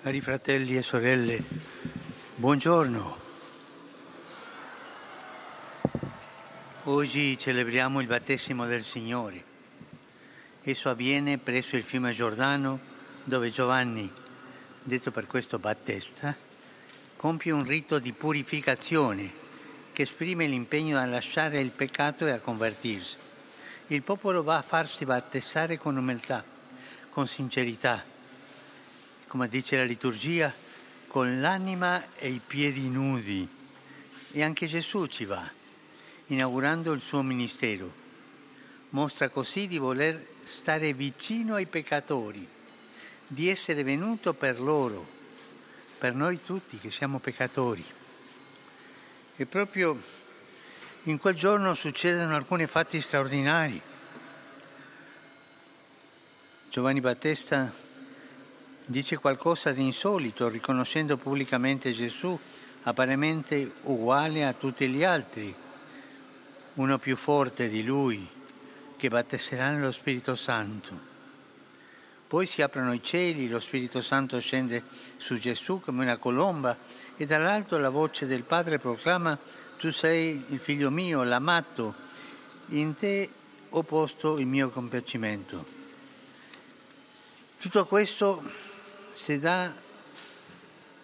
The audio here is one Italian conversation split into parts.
Cari fratelli e sorelle, buongiorno. Oggi celebriamo il battesimo del Signore. Esso avviene presso il fiume Giordano dove Giovanni, detto per questo Battista, compie un rito di purificazione che esprime l'impegno a lasciare il peccato e a convertirsi. Il popolo va a farsi battezzare con umiltà, con sincerità come dice la liturgia, con l'anima e i piedi nudi. E anche Gesù ci va, inaugurando il suo ministero. Mostra così di voler stare vicino ai peccatori, di essere venuto per loro, per noi tutti che siamo peccatori. E proprio in quel giorno succedono alcuni fatti straordinari. Giovanni Battista dice qualcosa di insolito riconoscendo pubblicamente Gesù apparentemente uguale a tutti gli altri, uno più forte di lui, che battesserà nello Spirito Santo. Poi si aprono i cieli, lo Spirito Santo scende su Gesù come una colomba e dall'alto la voce del Padre proclama tu sei il figlio mio, l'amato, in te ho posto il mio compiacimento. Tutto questo se da,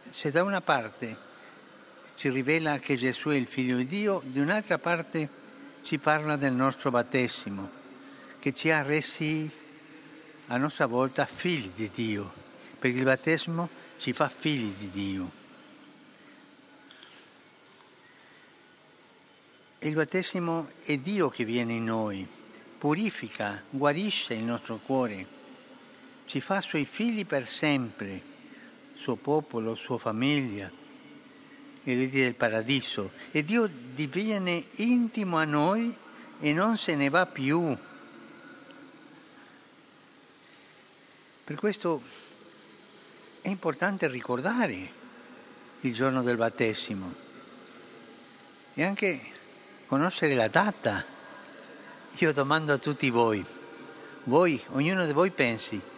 se da una parte ci rivela che Gesù è il figlio di Dio, di un'altra parte ci parla del nostro battesimo, che ci ha resi a nostra volta figli di Dio, perché il battesimo ci fa figli di Dio. Il battesimo è Dio che viene in noi, purifica, guarisce il nostro cuore ci fa suoi figli per sempre, suo popolo, sua famiglia, eredi del paradiso. E Dio diviene intimo a noi e non se ne va più. Per questo è importante ricordare il giorno del battesimo e anche conoscere la data. Io domando a tutti voi, voi, ognuno di voi pensi,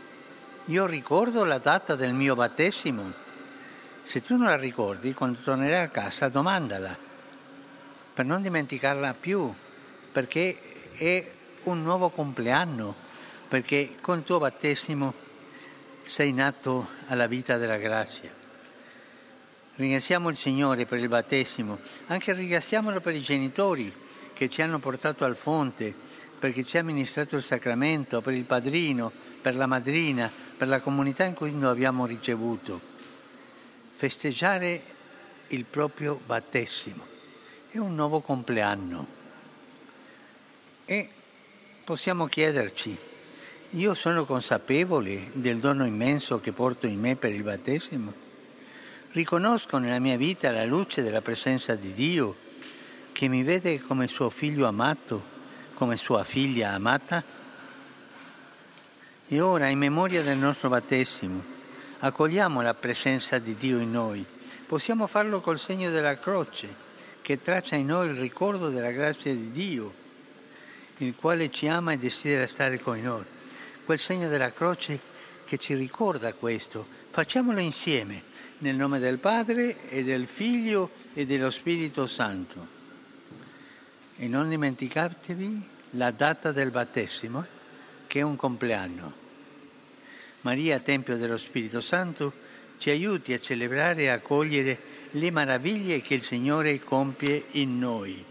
io ricordo la data del mio battesimo. Se tu non la ricordi, quando tornerai a casa, domandala, per non dimenticarla più, perché è un nuovo compleanno, perché con tuo battesimo sei nato alla vita della grazia. Ringraziamo il Signore per il battesimo, anche ringraziamolo per i genitori che ci hanno portato al fonte, perché ci ha amministrato il sacramento, per il padrino, per la madrina, per la comunità in cui noi abbiamo ricevuto. Festeggiare il proprio battesimo è un nuovo compleanno e possiamo chiederci, io sono consapevole del dono immenso che porto in me per il battesimo? Riconosco nella mia vita la luce della presenza di Dio che mi vede come suo figlio amato, come sua figlia amata? E ora, in memoria del nostro battesimo, accogliamo la presenza di Dio in noi. Possiamo farlo col segno della croce, che traccia in noi il ricordo della grazia di Dio, il quale ci ama e desidera stare con noi. Quel segno della croce che ci ricorda questo. Facciamolo insieme, nel nome del Padre e del Figlio e dello Spirito Santo. E non dimenticatevi la data del battesimo che è un compleanno. Maria, Tempio dello Spirito Santo, ci aiuti a celebrare e a cogliere le meraviglie che il Signore compie in noi.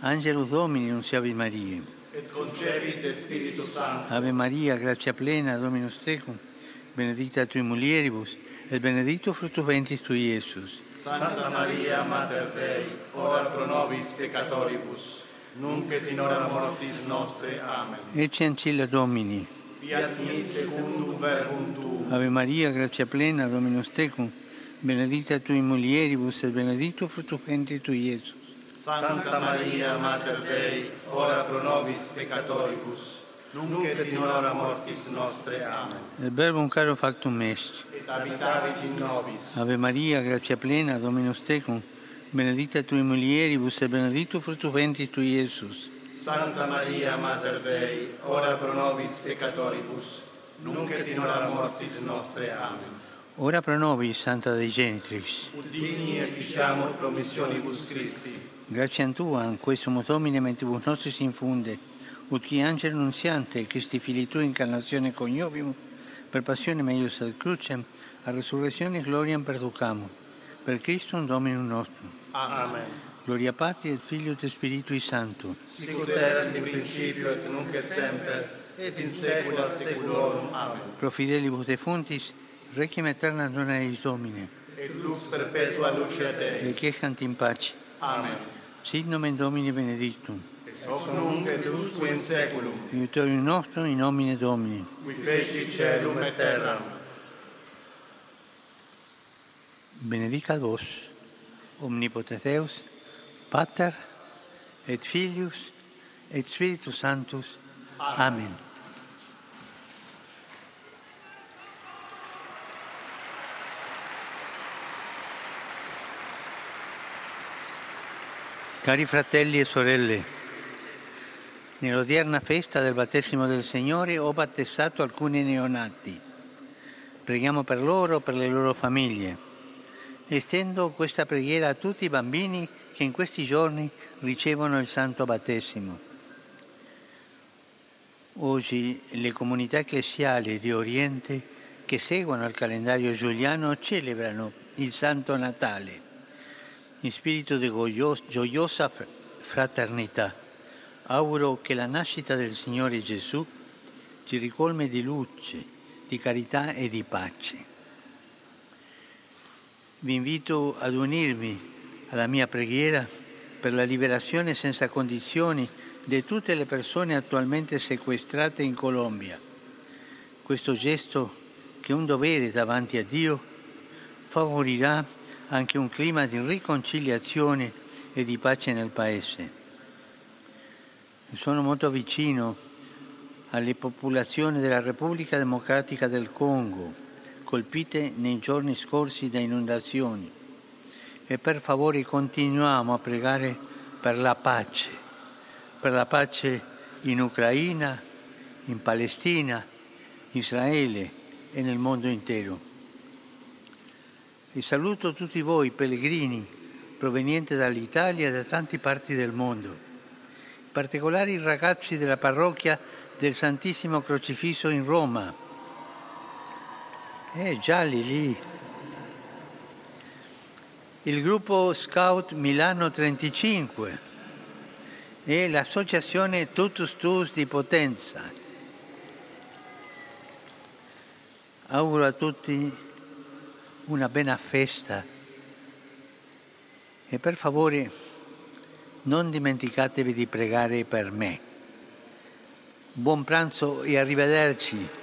Angelus Domini, nunciavi Maria. Et concevit Spiritu Santo. Ave Maria, grazia plena, Dominus tecum, benedicta tui mulieribus, et benedictus fructus ventris tui, Iesus. Santa Maria, Mater Dei, ora pro nobis peccatoribus, nunc et in hora mortis nostre. Amen. Ecce ancilla Domini. Fiat mi secundum verbum tuum. Ave Maria, grazia plena, Dominus tecum, benedicta tui mulieribus, et benedictus fructus ventris tui, Iesus. Santa Maria, Mater Dei, ora pro nobis peccatoribus, nunc et in hora mortis nostre. Amen. Et verbum caro factum est. Et habitavit in nobis. Ave Maria, grazia plena, Dominus tecum, benedicta tui mulieribus, et benedictus fructus ventris tui, Iesus. Santa Maria, Mater Dei, ora pro nobis peccatoribus, nunc et in hora mortis nostre. Amen. Ora pro nobis, Santa Dei Genitrix. Ut digni efficiamur promissionibus Christi. Grazie Tua, in questo Domine mentibus nostris infunde, ut qui angelo nunziante, Christi fili incarnazione coniovium, per passione meius ad crucem, a resurrezione gloriam perducamur. Per Christum Dominum nostrum. Amen. Gloria Patri et Filio et Spiritui Sancto. Sicut erat in principio et nunc et semper, et in saecula saeculorum. Amen. Pro fidelibus defuntis, requiem aeterna dona eis Domine. Et lux perpetua lucet eis. Requiescant in pace. Amen. Sit nomen Domini benedictum. Hoc nunc et usque in saeculum, Aiutorium nostrum in nomine Domini. qui feci celum et terram. Benedicat vos, omnipotens Deus, Pater et Filius et Spiritus Sanctus. Amen. Cari fratelli e sorelle, nell'odierna festa del battesimo del Signore ho battezzato alcuni neonati. Preghiamo per loro, per le loro famiglie. Estendo questa preghiera a tutti i bambini che in questi giorni ricevono il santo battesimo. Oggi le comunità ecclesiali di Oriente che seguono il calendario giuliano celebrano il Santo Natale in spirito di gioiosa fr- fraternità. Auguro che la nascita del Signore Gesù ci ricolme di luce, di carità e di pace. Vi invito ad unirmi alla mia preghiera per la liberazione senza condizioni di tutte le persone attualmente sequestrate in Colombia. Questo gesto, che è un dovere davanti a Dio, favorirà anche un clima di riconciliazione e di pace nel Paese. Sono molto vicino alle popolazioni della Repubblica Democratica del Congo, colpite nei giorni scorsi da inondazioni. E per favore continuiamo a pregare per la pace, per la pace in Ucraina, in Palestina, in Israele e nel mondo intero. E saluto tutti voi pellegrini provenienti dall'Italia e da tante parti del mondo, particolare i ragazzi della parrocchia del Santissimo Crocifisso in Roma. Eh, gialli lì. Il gruppo Scout Milano 35 e l'associazione Tutus Tus di Potenza. Auguro a tutti una buona festa e per favore non dimenticatevi di pregare per me. Buon pranzo e arrivederci.